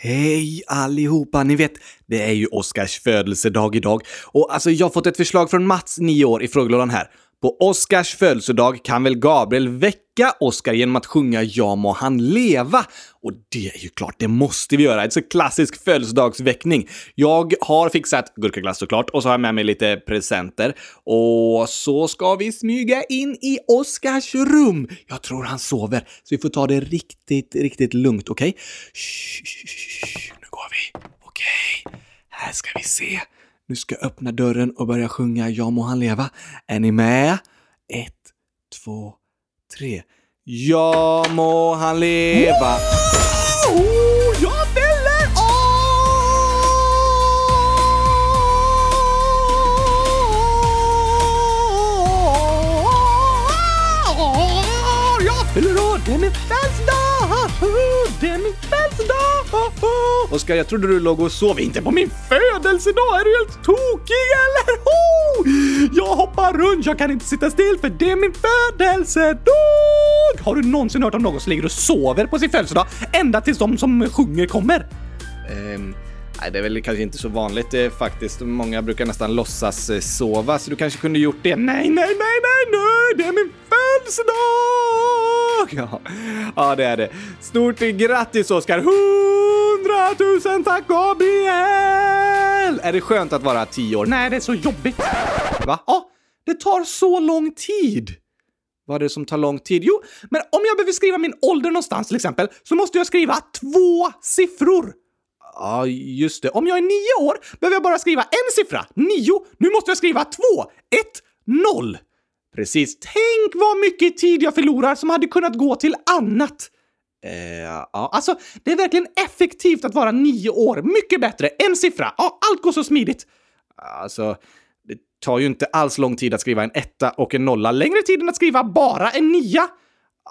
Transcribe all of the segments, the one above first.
Hej allihopa! Ni vet, det är ju Oscars födelsedag idag. Och alltså, jag har fått ett förslag från Mats, 9 år, i frågelådan här. På Oscars födelsedag kan väl Gabriel väcka Oscar genom att sjunga Ja må han leva? Och det är ju klart, det måste vi göra. En så klassisk födelsedagsväckning. Jag har fixat gurkaglass såklart och så har jag med mig lite presenter. Och så ska vi smyga in i Oscars rum. Jag tror han sover, så vi får ta det riktigt, riktigt lugnt, okej? Okay? Nu går vi. Okej, okay. här ska vi se. Nu ska jag öppna dörren och börja sjunga Ja må han leva. Är ni med? Ett, två, tre. Ja må han leva. Wow! jag fäller av! Jag fyller år, det är min Oskar, jag trodde du låg och sov. Inte på min födelsedag! Är du helt tokig eller? Oh! Jag hoppar runt, jag kan inte sitta still för det är min födelsedag! Har du någonsin hört om någon som ligger och sover på sin födelsedag ända tills de som sjunger kommer? Um, nej, det är väl kanske inte så vanligt eh, faktiskt. Många brukar nästan låtsas eh, sova, så du kanske kunde gjort det. Nej, nej, nej, nej, nej! Det är min födelsedag! Ja, ja det är det. Stort grattis Oskar! Hundratusen tack Gabriel! Är det skönt att vara tio år? Nej, det är så jobbigt. Va? Ja, det tar så lång tid. Vad är det som tar lång tid? Jo, men om jag behöver skriva min ålder någonstans till exempel så måste jag skriva två siffror. Ja, just det. Om jag är nio år behöver jag bara skriva en siffra. Nio. Nu måste jag skriva två. Ett, noll. Precis. Tänk vad mycket tid jag förlorar som hade kunnat gå till annat. Eh, ja, alltså, det är verkligen effektivt att vara nio år. Mycket bättre. En siffra. Ja, allt går så smidigt. Alltså, det tar ju inte alls lång tid att skriva en etta och en nolla. Längre tid än att skriva bara en nia.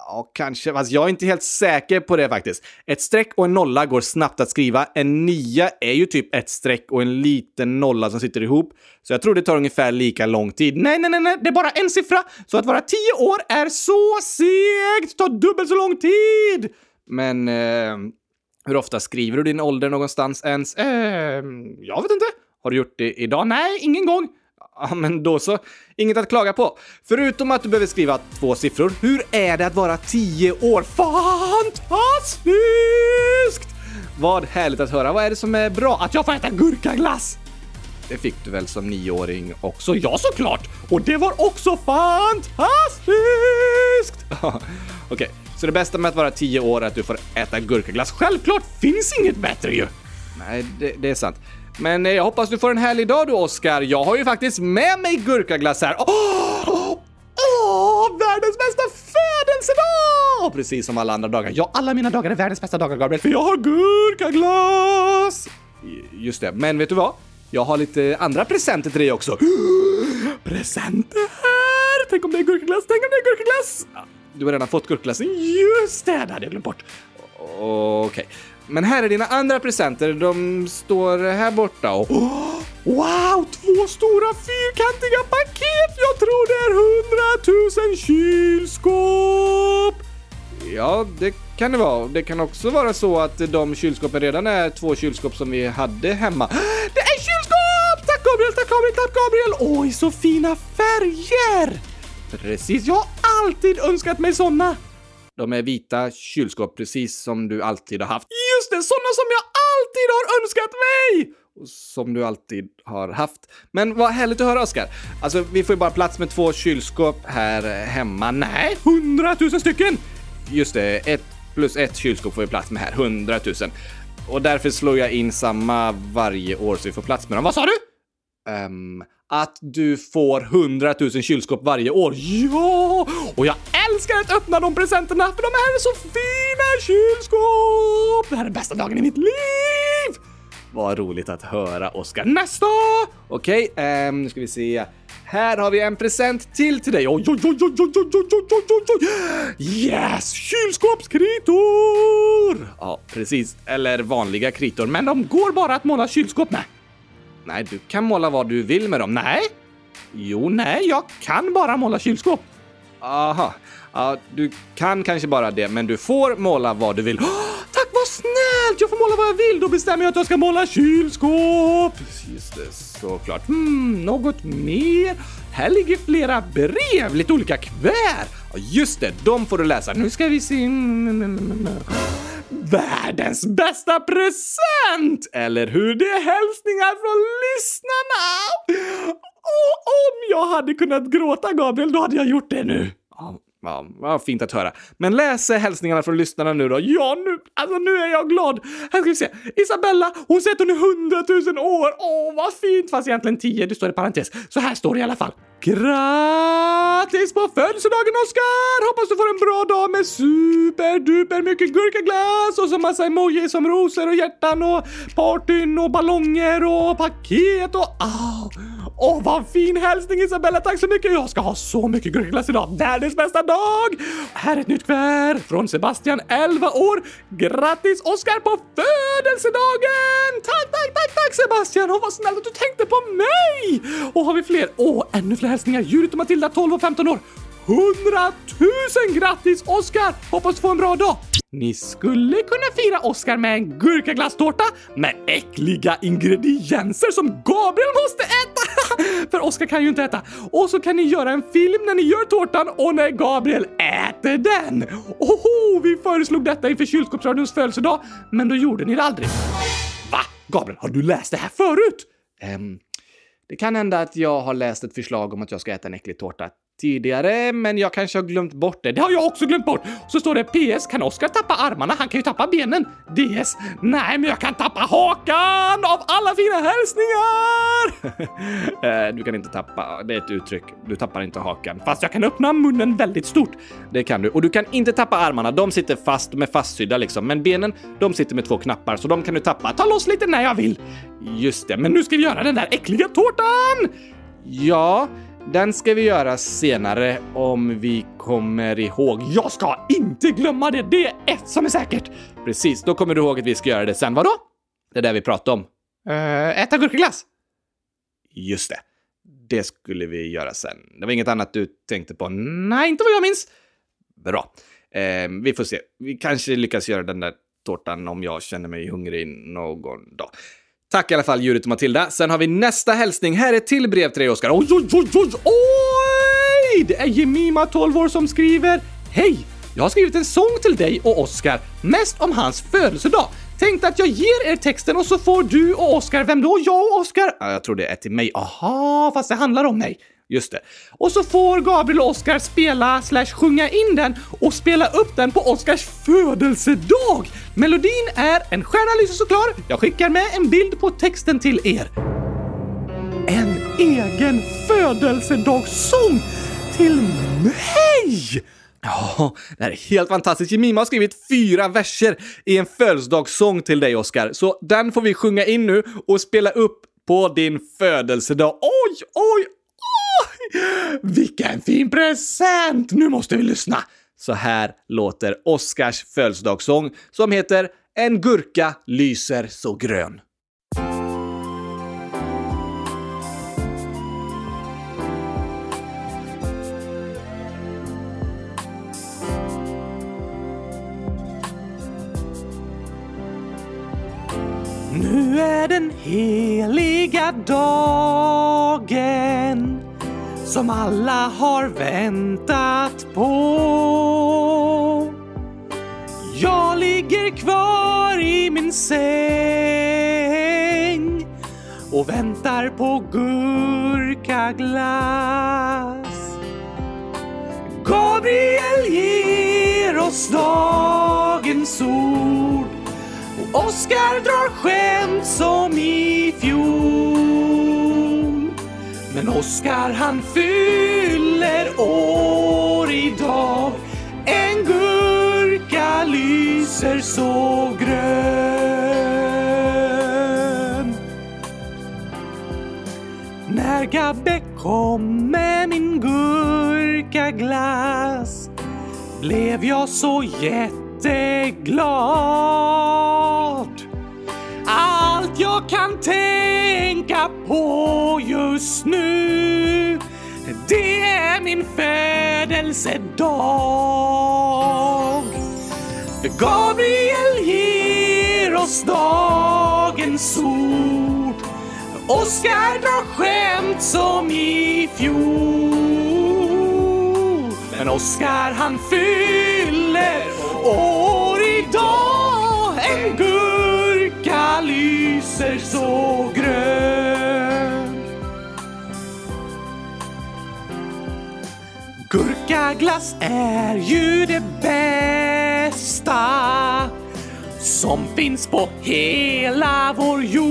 Ja, kanske. Fast jag är inte helt säker på det faktiskt. Ett streck och en nolla går snabbt att skriva. En nia är ju typ ett streck och en liten nolla som sitter ihop. Så jag tror det tar ungefär lika lång tid. Nej, nej, nej, nej. det är bara en siffra. Så att vara tio år är så segt! tar dubbelt så lång tid! Men eh, hur ofta skriver du din ålder någonstans ens? Eh, jag vet inte. Har du gjort det idag? Nej, ingen gång. Ja, men då så. Inget att klaga på. Förutom att du behöver skriva två siffror, hur är det att vara tio år? Fantastiskt! Vad härligt att höra. Vad är det som är bra? Att jag får äta gurkaglass! Det fick du väl som nioåring också? Ja, såklart! Och det var också fantastiskt! Okej, okay. så det bästa med att vara tio år är att du får äta gurkaglass. Självklart finns inget bättre ju! Nej, det, det är sant. Men eh, jag hoppas du får en härlig dag du Oskar. Jag har ju faktiskt med mig gurkaglass här. Åh, oh, oh, världens bästa födelsedag! Precis som alla andra dagar. Ja, alla mina dagar är världens bästa dagar, Gabriel, för jag har gurkaglass! Just det, men vet du vad? Jag har lite andra presenter till dig också. Presenter! Tänk om det är gurkaglass, tänk om det är gurkaglass! Du har redan fått gurkaglassen. Just det, det hade jag glömt bort. Okej. Okay. Men här är dina andra presenter. De står här borta och... Oh, wow! Två stora fyrkantiga paket! Jag tror det är hundratusen kylskåp! Ja, det kan det vara. Det kan också vara så att de kylskåpen redan är två kylskåp som vi hade hemma. Det är kylskåp! Tack Gabriel, tack Gabriel, tack Gabriel! Oj, så fina färger! Precis, jag har alltid önskat mig såna. De är vita kylskåp, precis som du alltid har haft. Just det, såna som jag alltid har önskat mig! Som du alltid har haft. Men vad härligt att höra, Oskar. Alltså, vi får ju bara plats med två kylskåp här hemma. Nej, hundratusen stycken! Just det, ett plus ett kylskåp får vi plats med här. Hundratusen. Och därför slår jag in samma varje år så vi får plats med dem. Vad sa du? Um, att du får 100 000 kylskåp varje år. Ja! Och jag älskar att öppna de presenterna för de här är så fina kylskåp! Det här är bästa dagen i mitt liv! Vad roligt att höra, Oskar. Nästa! Okej, okay, um, nu ska vi se. Här har vi en present till till dig. Oj, oj, oj, oj, oj, oj, oj, oj, oj, oj. Yes! Kylskåpskritor! Ja, precis. Eller vanliga kritor, men de går bara att måla kylskåp med. Nej, du kan måla vad du vill med dem. Nej. Jo, nej, jag kan bara måla kylskåp. Aha. Ja, du kan kanske bara det, men du får måla vad du vill. Oh, tack, vad snällt! Jag får måla vad jag vill! Då bestämmer jag att jag ska måla kylskåp! Just det, såklart. Mm, något mer? Här ligger flera brev, lite olika kuvert. Ja, just det, de får du läsa. Nu ska vi se... Mm, mm, mm, Världens bästa present! Eller hur? Det är hälsningar från lyssnarna! Och om jag hade kunnat gråta, Gabriel, då hade jag gjort det nu. Ja, ja, ja, fint att höra. Men läs eh, hälsningarna från lyssnarna nu då. Ja, nu, alltså nu är jag glad. Här ska vi se. Isabella, hon säger att hon är hundratusen år. Åh, vad fint! Fast egentligen tio, det står i parentes. Så här står det i alla fall. Grattis på födelsedagen Oskar! Hoppas du får en bra dag med superduper mycket gurkaglass och så massa emojis som rosor och hjärtan och partyn och ballonger och paket och ah! Åh, vad fin hälsning Isabella! Tack så mycket! Jag ska ha så mycket gurkaglass idag! Världens bästa dag! Här är ett nytt kuvert från Sebastian, 11 år. Grattis Oskar på födelsedagen! Tack, tack, tack, tack Sebastian! Och vad snällt att du tänkte på mig! Och har vi fler? Åh, ännu fler hälsningar. Judith och Matilda, 12 och 15 år. 100 000 grattis Oskar! Hoppas du får en bra dag! Ni skulle kunna fira Oscar med en gurkaglasstårta med äckliga ingredienser som Gabriel måste äta! För Oscar kan ju inte äta. Och så kan ni göra en film när ni gör tårtan och när Gabriel äter den. Oho, vi föreslog detta inför kylskåpsradions födelsedag, men då gjorde ni det aldrig. Va? Gabriel, har du läst det här förut? Um, det kan hända att jag har läst ett förslag om att jag ska äta en äcklig tårta tidigare, men jag kanske har glömt bort det. Det har jag också glömt bort! Så står det PS. Kan Oskar tappa armarna? Han kan ju tappa benen. DS. Nej, men jag kan tappa hakan av alla fina hälsningar! Eh, du kan inte tappa, det är ett uttryck. Du tappar inte hakan. Fast jag kan öppna munnen väldigt stort. Det kan du. Och du kan inte tappa armarna. De sitter fast, de är fastsydda liksom. Men benen, de sitter med två knappar, så de kan du tappa. Ta loss lite när jag vill. Just det, men nu ska vi göra den där äckliga tårtan! Ja, den ska vi göra senare om vi kommer ihåg. Jag ska inte glömma det! Det är ett som är säkert! Precis, då kommer du ihåg att vi ska göra det sen. Vadå? Det är det vi pratade om. Uh, äta gurkaglass? Just det. Det skulle vi göra sen. Det var inget annat du tänkte på? Nej, inte vad jag minns. Bra. Eh, vi får se. Vi kanske lyckas göra den där tårtan om jag känner mig hungrig någon dag. Tack i alla fall Judith och Matilda. Sen har vi nästa hälsning. Här är ett till brev till dig Oskar. Oj, oj, oj, oj, oj! Det är Jemima, 12 år, som skriver. Hej! Jag har skrivit en sång till dig och Oskar, mest om hans födelsedag. Tänkte att jag ger er texten och så får du och Oskar, vem då? Jag och Oskar? Ja, jag tror det är till mig. Aha, fast det handlar om mig. Just det. Och så får Gabriel och Oscar spela slash sjunga in den och spela upp den på Oscars födelsedag. Melodin är En stjärna lyser så klar. Jag skickar med en bild på texten till er. En egen födelsedagssång till mig! Ja, det här är helt fantastiskt. Jemima har skrivit fyra verser i en födelsedagssång till dig, Oscar. Så den får vi sjunga in nu och spela upp på din födelsedag. Oj, oj, vilken fin present! Nu måste vi lyssna! Så här låter Oscars födelsedagssång som heter En gurka lyser så grön. Nu är den heliga dagen som alla har väntat på. Jag ligger kvar i min säng och väntar på gurkaglass. Gabriel ger oss dagens ord och Oskar drar skämt som i fjol. Men Oskar han fyller år idag. En gurka lyser så grön. När Gabbe kom med min gurkaglass blev jag så jätteglad. Allt jag kan tänka på just nu det är min födelsedag. Gabriel ger oss dagens ord. Oskar drar skämt som i fjol. Men Oskar han fyller år idag. En gurka lyser så Glass är ju det bästa som finns på hela vår jord.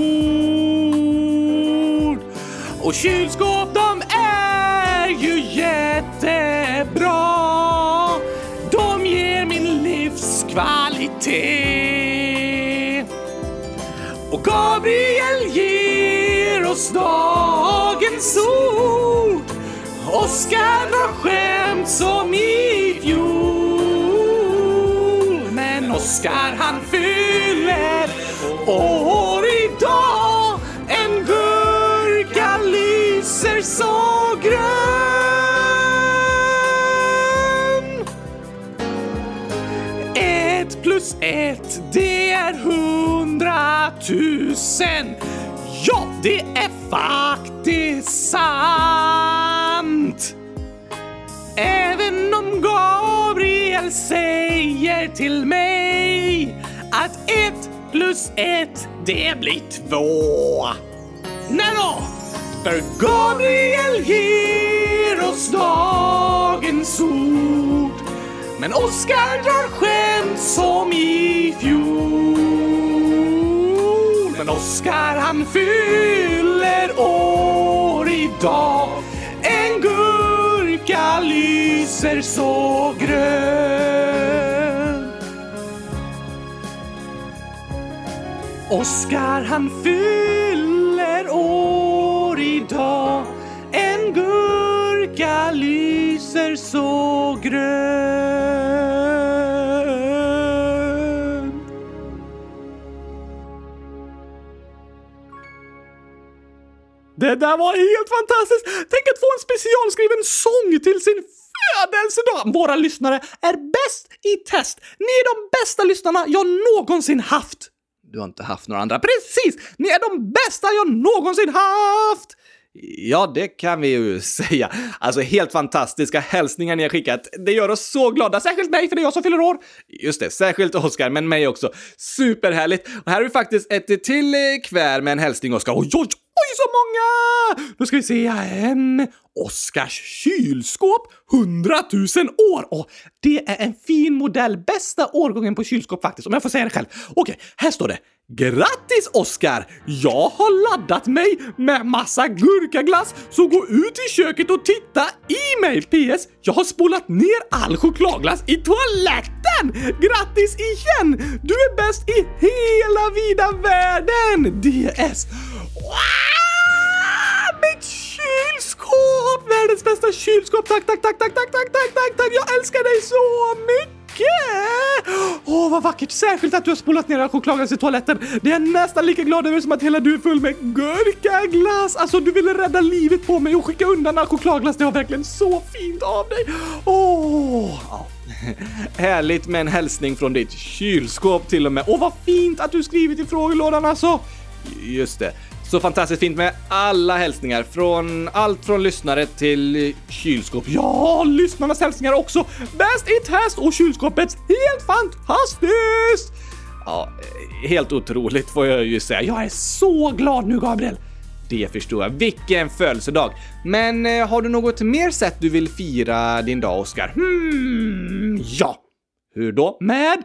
Och kylskåp de är ju jättebra. De ger min livskvalitet. Och Gabriel ger oss dagens ord. Oskar drar skämt som i fjol. Men Oskar han fyller år idag. En gurka lyser så grön. Ett plus ett, det är hundratusen. Ja, det är faktiskt sant. Gabriel säger till mig att ett plus ett, det blir två. Nej då! För Gabriel ger oss dagens ord. Men Oskar drar skämt som i fjol. Men Oskar han fyller år idag. En gurka så grön. Oskar han fyller år idag. En gurka lyser så grön. Det där var helt fantastiskt! Tänk att få en specialskriven sång till sin födelsedag! Våra lyssnare är bäst i test! Ni är de bästa lyssnarna jag någonsin haft! Du har inte haft några andra. Precis! Ni är de bästa jag någonsin haft! Ja, det kan vi ju säga. Alltså helt fantastiska hälsningar ni har skickat. Det gör oss så glada, särskilt mig för det är jag som fyller år. Just det, särskilt Oskar, men mig också. Superhärligt! Och här har vi faktiskt ett till eh, kväll kvär med en hälsning, Oskar. Oj, oj, oj så många! Då ska vi se. Um, Oskars kylskåp, 100 000 år! Och det är en fin modell, bästa årgången på kylskåp faktiskt, om jag får säga det själv. Okej, här står det. Grattis Oskar! Jag har laddat mig med massa gurkaglass, så gå ut i köket och titta i mig! PS. Jag har spolat ner all chokladglass i toaletten! Grattis igen! Du är bäst i hela vida världen! DS. Wow! Mitt kylskåp! Världens bästa kylskåp! Tack, tack, tack, tack, tack, tack, tack, tack! Jag älskar dig så mycket! Åh, vad vackert! Särskilt att du har spolat ner all chokladglass i toaletten. Det är jag nästan lika glad över som att hela du är full med gurkaglass. Alltså, du ville rädda livet på mig och skicka undan all chokladglass. Det var verkligen så fint av dig. Åh! Ja. Härligt med en hälsning från ditt kylskåp till och med. Åh, vad fint att du skrivit i frågelådan alltså! Just det. Så fantastiskt fint med alla hälsningar från allt från lyssnare till kylskåp. Ja, lyssnarnas hälsningar också. Bäst i test och kylskåpets helt fantastiskt! Ja, helt otroligt får jag ju säga. Jag är så glad nu, Gabriel. Det förstår jag. Vilken födelsedag! Men eh, har du något mer sätt du vill fira din dag, Oskar? Hmm, ja. Hur då? Med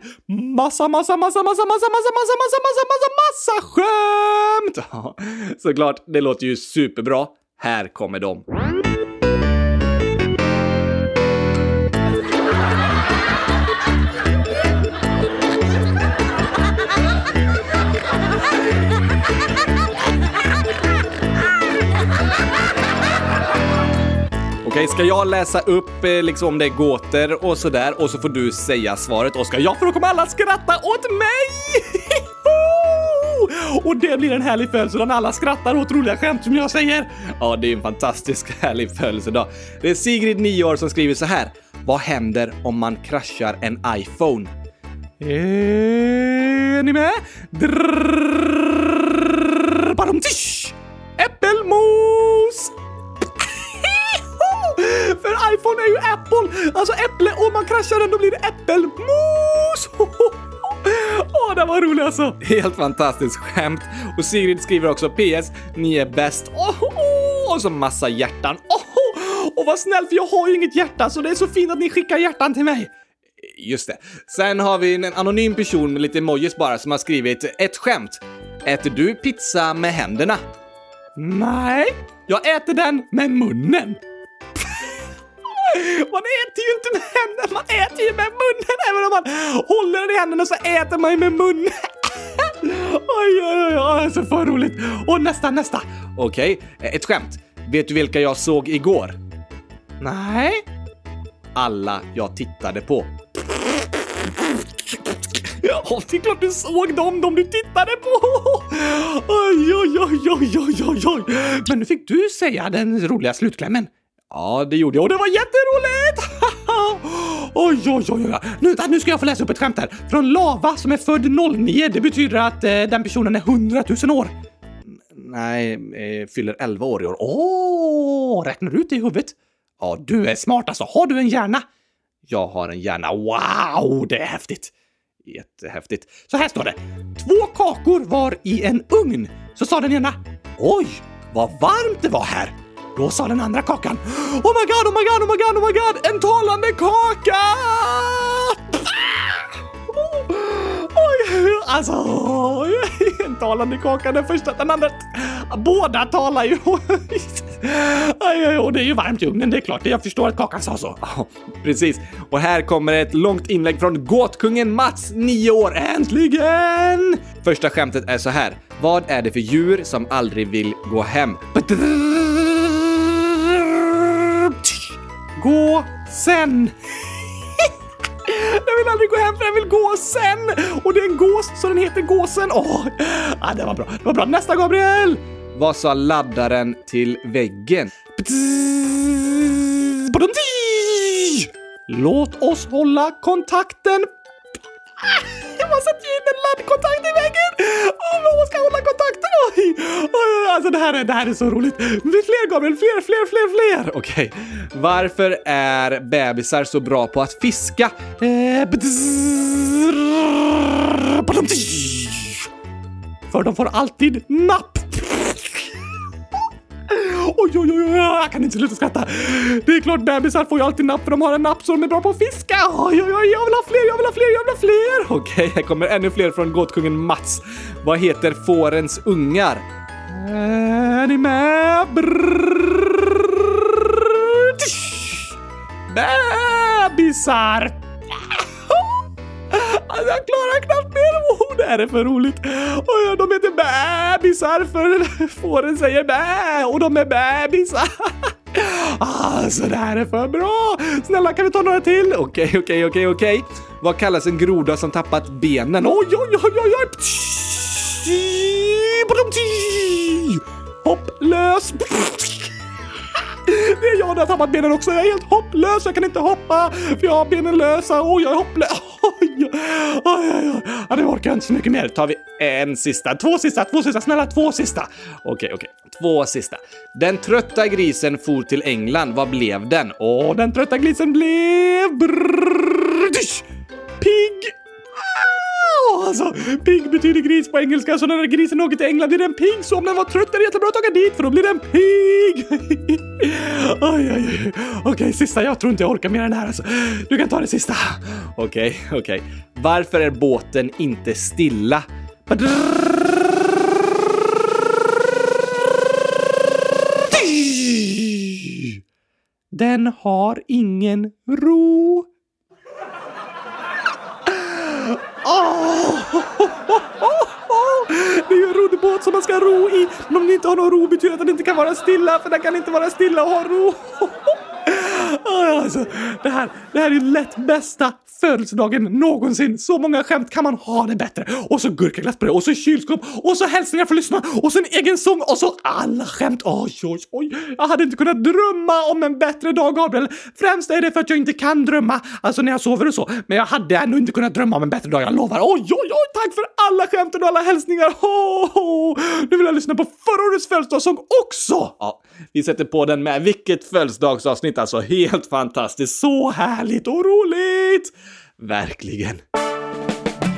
massa, massa, massa, massa, massa, massa, massa, massa, massa, massa, massa skämt! Ja, såklart, det låter ju superbra. Här kommer de. Okej, ska jag läsa upp eh, liksom om det är gåtor och sådär och så får du säga svaret Oskar? Ja, för då kommer alla skratta åt mig! och det blir en härlig födelsedag när alla skrattar åt roliga skämt som jag säger. Ja, det är en fantastisk härlig födelsedag. Det är Sigrid, 9 år, som skriver så här. Vad händer om man kraschar en iPhone? Eh, är ni med? Drrrr. Äppelmos! För iPhone är ju Apple, alltså äpple och man kraschar den då blir det äppelmos! Åh, det var roligt alltså! Helt fantastiskt skämt. Och Sigrid skriver också PS, ni är bäst. Oh, oh, och så massa hjärtan. Oh, och vad snällt för jag har ju inget hjärta så det är så fint att ni skickar hjärtan till mig. Just det. Sen har vi en anonym person med lite emojis bara som har skrivit ett skämt. Äter du pizza med händerna? Nej, jag äter den med munnen. Man äter ju inte med händerna, man äter ju med munnen. Även om man håller den i händerna så äter man ju med munnen. Oj, oj, oj, alltså för roligt. Och nästa, nästa. Okej, ett skämt. Vet du vilka jag såg igår? Nej. Alla jag tittade på. Ja, det är klart du såg dem, de du tittade på! Oj, oj, oj, oj, oj, oj, oj. Men nu fick du säga den roliga slutklämmen. Ja, det gjorde jag och det var jätteroligt! oj, oj, oj, oj. Nu, nu ska jag få läsa upp ett skämt här. Från Lava som är född 09. Det betyder att eh, den personen är 100 000 år. Nej, eh, fyller 11 år i år. Åh, räknar du ut det i huvudet? Ja, du är smart alltså. Har du en hjärna? Jag har en hjärna. Wow, det är häftigt. Jättehäftigt. Så här står det. Två kakor var i en ugn. Så sa den ena. Oj, vad varmt det var här. Då sa den andra kakan. Oh my god, oh my god, oh my god, oh my god! En talande kaka! Ah! Oj, alltså, en talande kaka den första, den andra. Båda talar ju. Och det är ju varmt i ugnen, det är klart. Jag förstår att kakan sa så. Precis. Och här kommer ett långt inlägg från gåtkungen Mats, 9 år. Äntligen! Första skämtet är så här. Vad är det för djur som aldrig vill gå hem? Gå sen! Den vill aldrig gå hem för den vill gå sen! Och det är en gås så den heter gåsen. Åh, ah, det var bra. Det var bra. Nästa Gabriel! Vad sa laddaren till väggen? Låt oss hålla kontakten. Jag måste sätta in en laddkontakt i väggen! Oh, man ska hålla kontakten! Oj, oj, alltså det här, är, det här är så roligt. Fler Gabriel, fler, fler, fler, fler! Okej. Okay. Varför är bebisar så bra på att fiska? Eh, för de får alltid napp. Oj, oj, oj, jag kan inte sluta skratta. Det är klart bebisar får ju alltid napp för de har en napp så de är bra på att fiska. Oj, oj, oj, jag vill ha fler, jag vill ha fler, jag vill ha fler. Okej, okay, här kommer ännu fler från gåtkungen Mats. Vad heter fårens ungar? Är ni med? Bebisar! Alltså jag klarar knappt mer. ord. det här är för roligt. Oh, de heter bebisar för fåren säger bä och de är bebisar. Alltså det här är för bra! Snälla kan vi ta några till? Okej, okej, okej, okej. Vad kallas en groda som tappat benen? Oj, oj, oj, oj, oj! Psh! Hopplös! Det är jag där har tappat benen också. Jag är helt hopplös. Jag kan inte hoppa för jag har benen lösa. och jag är hopplös. Oj, oj, oj, oj. Nu orkar jag inte så mycket mer. Tar vi en sista, två sista, två sista, snälla två sista. Okej, okej, två sista. Den trötta grisen for till England. Vad blev den? Åh, den trötta grisen blev... Pigg! Alltså, pigg betyder gris på engelska, så när grisen åker till England blir den pigg. Så om den var trött är det jättebra att åka dit, för då blir den pigg. oj, oj, oj. Okej, sista. Jag tror inte jag orkar mer än det här. Alltså. Du kan ta det sista. Okej, okej. Varför är båten inte stilla? Den har ingen ro. Oh! Det är ju en roddbåt som man ska ro i. Men om ni inte har någon ro betyder det att den inte kan vara stilla, för den kan inte vara stilla och ha ro. Alltså, det, här, det här är lätt bästa födelsedagen någonsin. Så många skämt kan man ha det bättre. Och så gurkaglass på det, och så kylskåp, och så hälsningar för lyssnarna, och så en egen sång, och så alla skämt. Oj, oj, oj. Jag hade inte kunnat drömma om en bättre dag, Gabriel. Främst är det för att jag inte kan drömma, alltså när jag sover och så. Men jag hade ändå inte kunnat drömma om en bättre dag, jag lovar. Oj, oj, oj, tack för alla skämten och alla hälsningar. Oh, oh. Nu vill jag lyssna på förra årets födelsedagssång också. Ja, vi sätter på den med. Vilket födelsedagsavsnitt alltså. Helt fantastiskt. Så härligt och roligt! Verkligen.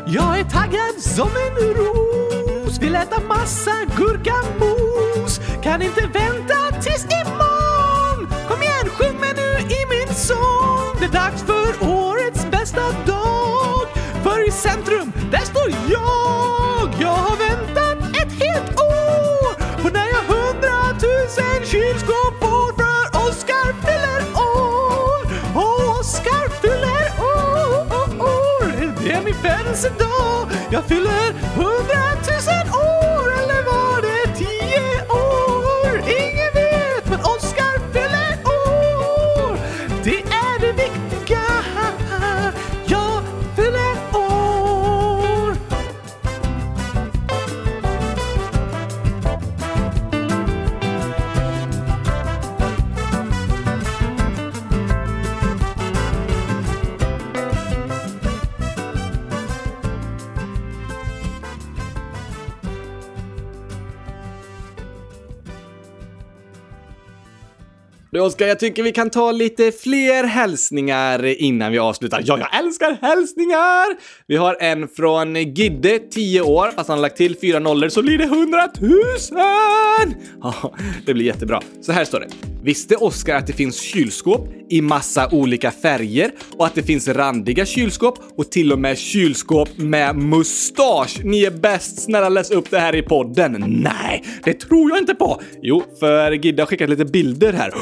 Jag är taggad som en ros, vill äta massa gurkamos. Kan inte vänta tills imorgon. Kom igen, sjung med nu i min sång. Det är dags för årets bästa dag. För i centrum, där står jag. Födelsedag. Jag fyller Oskar, jag tycker vi kan ta lite fler hälsningar innan vi avslutar. Ja, jag älskar hälsningar! Vi har en från Gidde, 10 år, fast han har lagt till fyra nollor så blir det 100 000! Ja, det blir jättebra. Så här står det. Visste Oskar att det finns kylskåp i massa olika färger och att det finns randiga kylskåp och till och med kylskåp med mustasch? Ni är bäst! Snälla läs upp det här i podden. Nej, det tror jag inte på! Jo, för Gidde har skickat lite bilder här.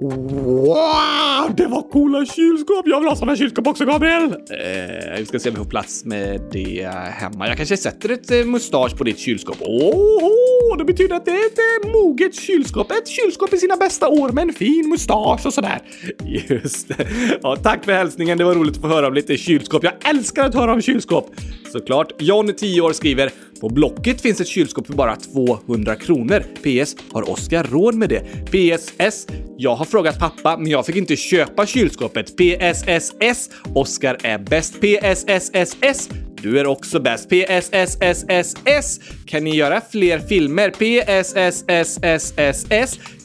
Wow, det var coola kylskåp! Jag vill ha såna kylskåp också, Gabriel! Eh, vi ska se om vi får plats med det hemma. Jag kanske sätter ett eh, mustasch på ditt kylskåp. Åh, det betyder att det är ett eh, moget kylskåp. Ett kylskåp i sina bästa år med en fin mustasch och sådär. Just det. Ja, tack för hälsningen. Det var roligt att få höra om lite kylskåp. Jag älskar att höra om kylskåp. Såklart. John, 10 år, skriver på Blocket finns ett kylskåp för bara 200 kronor. PS. Har Oskar råd med det? PSS. Jag har frågat pappa, men jag fick inte köpa kylskåpet. PSSS. Oskar är bäst. PSSSS. Du är också bäst. PSSSSS. Kan ni göra fler filmer? PSSSSS.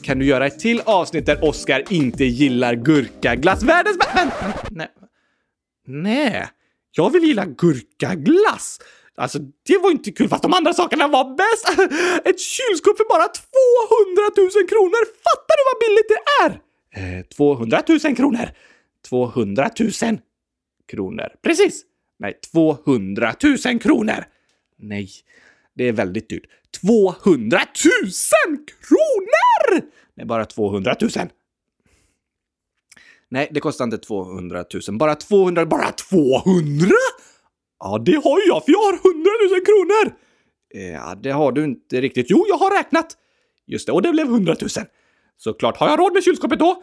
Kan du göra ett till avsnitt där Oskar inte gillar gurkaglass? Världens bästa... Nej. Nej. Jag vill gilla gurkaglass. Alltså, det var inte kul fast de andra sakerna var bäst. Ett kylskåp för bara 200 000 kronor. Fattar du vad billigt det är? Eh, 200 000 kronor. 200 000 kronor. Precis. Nej, 200 000 kronor. Nej, det är väldigt dyrt. 200 000 kronor! Nej, bara 200 000. Nej, det kostar inte 200 000. Bara 200, bara 200? Ja, det har jag, för jag har 100 000 kronor! Ja, det har du inte riktigt. Jo, jag har räknat! Just det, och det blev 100 000. Såklart, har jag råd med kylskåpet då?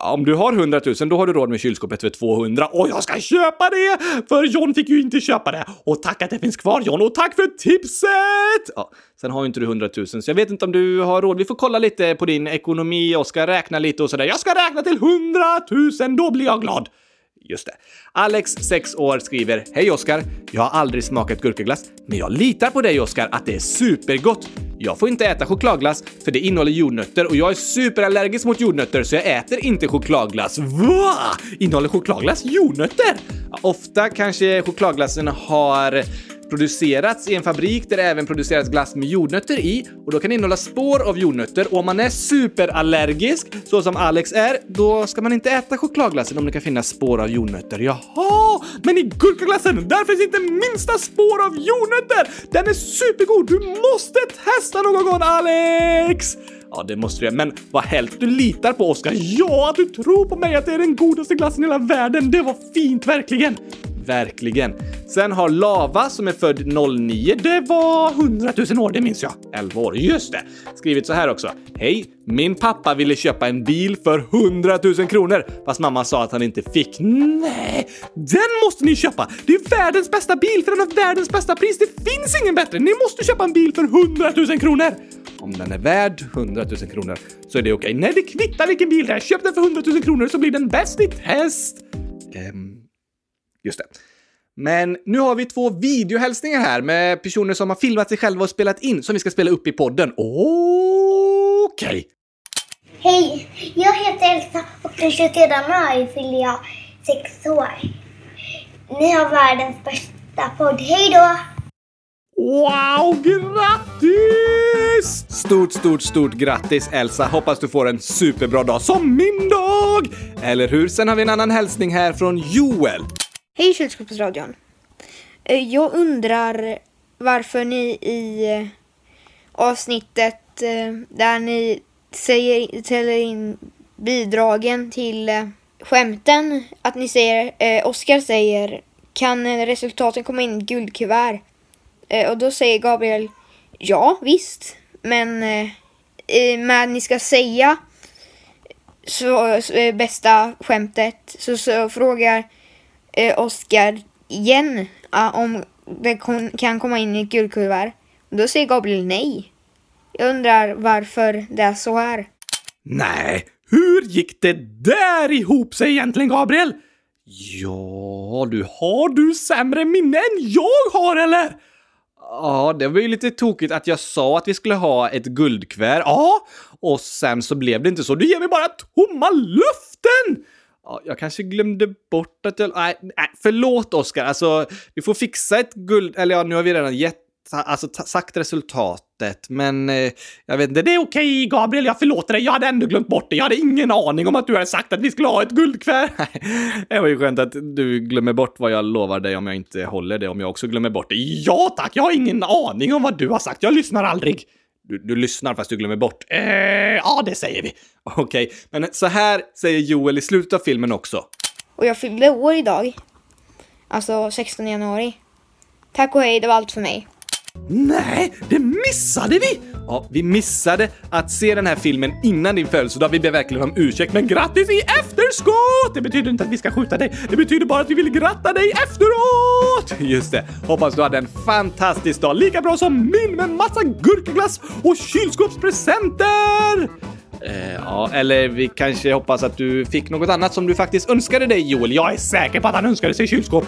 Om du har 100 000, då har du råd med kylskåpet för 200 och jag ska köpa det! För John fick ju inte köpa det. Och tack att det finns kvar John och tack för tipset! Ja, sen har ju inte du 100 000 så jag vet inte om du har råd. Vi får kolla lite på din ekonomi och ska räkna lite och sådär. Jag ska räkna till 100 000, då blir jag glad. Just det. Alex, 6 år, skriver Hej Oskar! Jag har aldrig smakat gurkaglass, men jag litar på dig Oskar att det är supergott. Jag får inte äta chokladglass för det innehåller jordnötter och jag är superallergisk mot jordnötter så jag äter inte chokladglass. Va? Innehåller chokladglass jordnötter? Ofta kanske chokladglassen har producerats i en fabrik där det även produceras glass med jordnötter i och då kan det innehålla spår av jordnötter och om man är superallergisk, så som Alex är, då ska man inte äta chokladglassen om det kan finnas spår av jordnötter. Jaha, men i gurkaglassen, där finns inte minsta spår av jordnötter! Den är supergod, du måste testa någon gång Alex! Ja, det måste du göra. Men vad helst du litar på Oskar. Ja, att du tror på mig att det är den godaste glassen i hela världen. Det var fint, verkligen. Verkligen. Sen har Lava som är född 09, det var 100 000 år, det minns jag. 11 år, just det. Skrivit så här också. Hej! Min pappa ville köpa en bil för 100 000 kronor, fast mamma sa att han inte fick. Nej, den måste ni köpa! Det är världens bästa bil för den har världens bästa pris. Det finns ingen bättre! Ni måste köpa en bil för 100 000 kronor! Om den är värd 100 000 kronor så är det okej. Okay. Nej, det kvittar vilken bil det är. Köp den för 100 000 kronor så blir den bäst i test. Um, just det. Men nu har vi två videohälsningar här med personer som har filmat sig själva och spelat in som vi ska spela upp i podden. Okej! Okay. Hej! Jag heter Elsa och den 23 januari fyller jag sex år. Ni har världens bästa podd. Hej då! Wow, grattis! Stort, stort, stort grattis Elsa! Hoppas du får en superbra dag som min dag! Eller hur? Sen har vi en annan hälsning här från Joel. Hej Kylskåpsradion! Eh, jag undrar varför ni i eh, avsnittet eh, där ni säger, ställer in bidragen till skämten, att ni säger, Oskar säger, kan resultaten komma in i guldkuvert? Och då säger Gabriel, ja visst, men med ni ska säga så, bästa skämtet så, så frågar eh, Oscar igen uh, om det kan komma in i ett guldkuvert. Då säger Gabriel nej. Jag undrar varför det är så här. Nej, hur gick det där ihop sig egentligen, Gabriel? Ja, du har du sämre minne än jag har, eller? Ja, det var ju lite tokigt att jag sa att vi skulle ha ett guldkuvert. Ja, och sen så blev det inte så. Du ger mig bara tomma luften! Ja, jag kanske glömde bort att jag... Nej, nej förlåt Oskar. Alltså, vi får fixa ett guld... Eller ja, nu har vi redan gett, alltså, sagt resultatet, men eh, jag vet inte. Det är okej, Gabriel. Jag förlåter dig. Jag hade ändå glömt bort det. Jag hade ingen aning om att du hade sagt att vi skulle ha ett guldkväll. det var ju skönt att du glömmer bort vad jag lovar dig om jag inte håller det, om jag också glömmer bort det. Ja, tack. Jag har ingen aning om vad du har sagt. Jag lyssnar aldrig. Du, du lyssnar fast du glömmer bort. Eh, ja, det säger vi. Okej, okay. men så här säger Joel i slutet av filmen också. Och jag fyllde år idag. Alltså 16 januari. Tack och hej, det var allt för mig. Nej, det missade vi! Ja, vi missade att se den här filmen innan din födelsedag. Vi ber verkligen om ursäkt, men grattis i efterskott! Det betyder inte att vi ska skjuta dig. Det betyder bara att vi vill gratta dig efteråt! Just det. Hoppas du hade en fantastisk dag, lika bra som min med massa gurkaglass och kylskåpspresenter! Eh, ja, eller vi kanske hoppas att du fick något annat som du faktiskt önskade dig, Joel. Jag är säker på att han önskade sig kylskåp.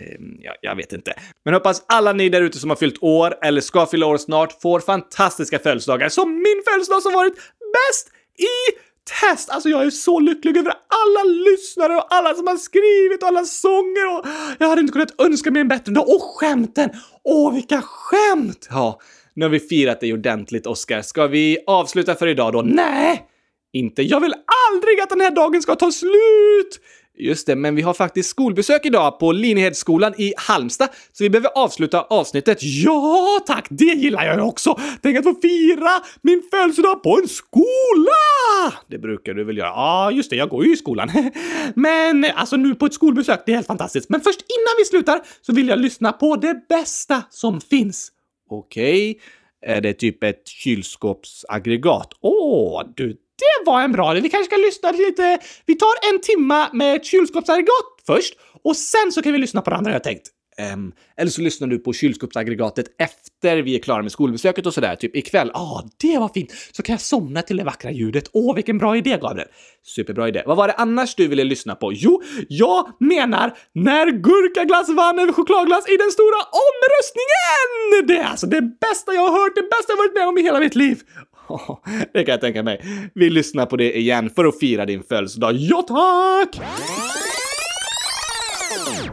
Ehm, ja, jag vet inte. Men hoppas alla ni där ute som har fyllt år eller ska fylla år snart får fantastiska födelsedagar som min födelsedag som varit bäst i test! Alltså jag är så lycklig över alla lyssnare och alla som har skrivit och alla sånger och jag hade inte kunnat önska mig en bättre dag. Och skämten! Åh, vilka skämt! Ja, nu har vi firat dig ordentligt, Oscar. Ska vi avsluta för idag då? Nej! Inte. Jag vill aldrig att den här dagen ska ta slut! Just det, men vi har faktiskt skolbesök idag på Linnehedsskolan i Halmstad, så vi behöver avsluta avsnittet. Ja, tack! Det gillar jag också! Tänk att få fira min födelsedag på en skola! Det brukar du väl göra? Ja, just det, jag går ju i skolan. men alltså nu på ett skolbesök, det är helt fantastiskt. Men först innan vi slutar så vill jag lyssna på det bästa som finns. Okej, okay. är det typ ett kylskåpsaggregat? Åh, du det var en bra idé. Vi kanske ska lyssna lite. Vi tar en timma med ett kylskåpsaggregat först och sen så kan vi lyssna på det andra jag tänkt. Um, eller så lyssnar du på kylskåpsaggregatet efter vi är klara med skolbesöket och sådär, typ ikväll. Ja, ah, det var fint! Så kan jag somna till det vackra ljudet. Åh, oh, vilken bra idé, Gabriel! Superbra idé. Vad var det annars du ville lyssna på? Jo, jag menar när gurkaglass vann över chokladglass i den stora omröstningen! Det är alltså det bästa jag har hört, det bästa jag varit med om i hela mitt liv. Det kan jag tänka mig. Vi lyssnar på det igen för att fira din födelsedag. Ja, tack!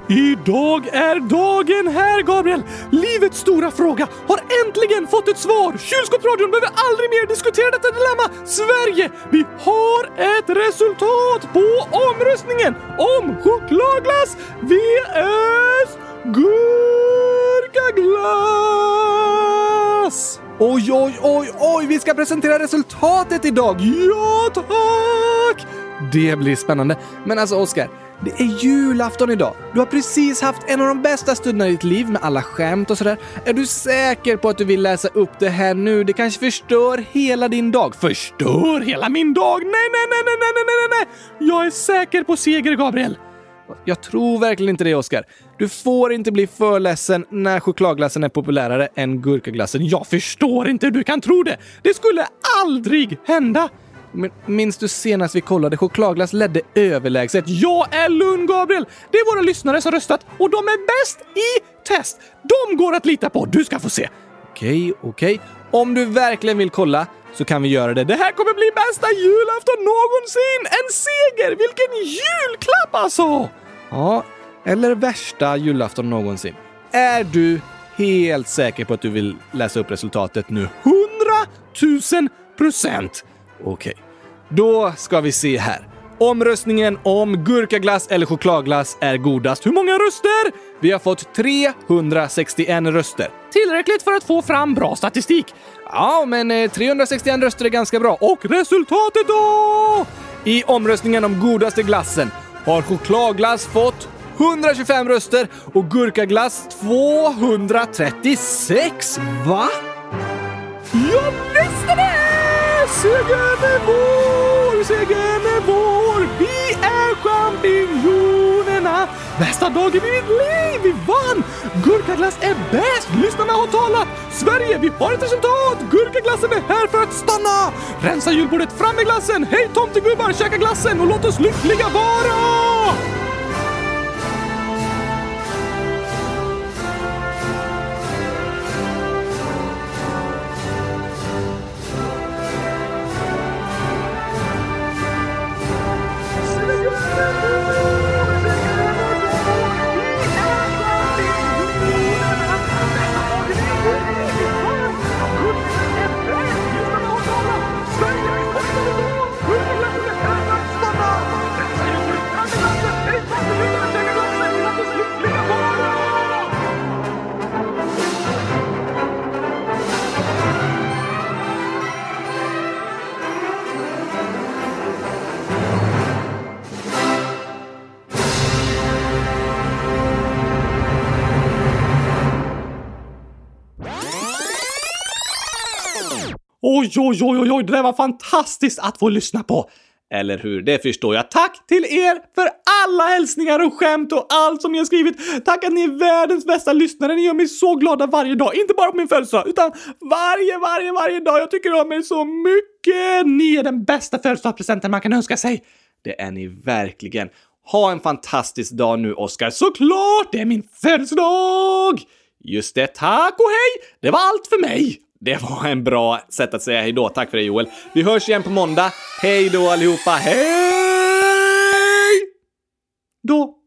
Idag är dagen här, Gabriel! Livets stora fråga har äntligen fått ett svar! Kylskåpsradion behöver aldrig mer diskutera detta dilemma! Sverige, vi har ett resultat på omröstningen om chokladglass vs gurkaglass! Oj, oj, oj, oj, vi ska presentera resultatet idag! Ja, tack! Det blir spännande. Men alltså Oskar, det är julafton idag. Du har precis haft en av de bästa stunderna i ditt liv med alla skämt och sådär. Är du säker på att du vill läsa upp det här nu? Det kanske förstör hela din dag. Förstör hela min dag? Nej, nej, nej, nej, nej, nej, nej, nej! Jag är säker på seger, Gabriel. Jag tror verkligen inte det, Oskar. Du får inte bli för ledsen när chokladglassen är populärare än gurkaglassen. Jag förstår inte hur du kan tro det! Det skulle aldrig hända! Men minns du senast vi kollade? Chokladglass ledde överlägset. Jag är lugn, Gabriel! Det är våra lyssnare som röstat och de är bäst i test! De går att lita på. Du ska få se. Okej, okej. Om du verkligen vill kolla så kan vi göra det. Det här kommer bli bästa julafton någonsin! En seger! Vilken julklapp alltså! Ja, eller värsta julafton någonsin. Är du helt säker på att du vill läsa upp resultatet nu? 100 000 procent! Okej, då ska vi se här. Omröstningen om gurkaglass eller chokladglass är godast. Hur många röster? Vi har fått 361 röster. Tillräckligt för att få fram bra statistik. Ja, men eh, 361 röster är ganska bra. Och resultatet då? I omröstningen om godaste glassen har chokladglass fått 125 röster och gurkaglass 236. Va? Jag visste det! Segern är vår, segern är vår. Vi är champinjonerna. Bästa dagen i mitt liv! Vi vann! Gurkaglass är bäst! Lyssnarna har talat! Sverige, vi har ett resultat! Gurkaglassen är här för att stanna! Rensa julbordet, fram med glassen! Hej tomtegubbar, käka glassen och låt oss lyckliga vara! Oj, oj, oj, oj, oj, det där var fantastiskt att få lyssna på! Eller hur? Det förstår jag. Tack till er för alla hälsningar och skämt och allt som ni har skrivit. Tack att ni är världens bästa lyssnare. Ni gör mig så glada varje dag. Inte bara på min födelsedag, utan varje, varje, varje dag. Jag tycker om er så mycket. Ni är den bästa födelsedagspresenten man kan önska sig. Det är ni verkligen. Ha en fantastisk dag nu, Oskar. Såklart! Det är min födelsedag! Just det, tack och hej! Det var allt för mig. Det var en bra sätt att säga hejdå. Tack för det Joel. Vi hörs igen på måndag. Hej då allihopa. Hej! Då.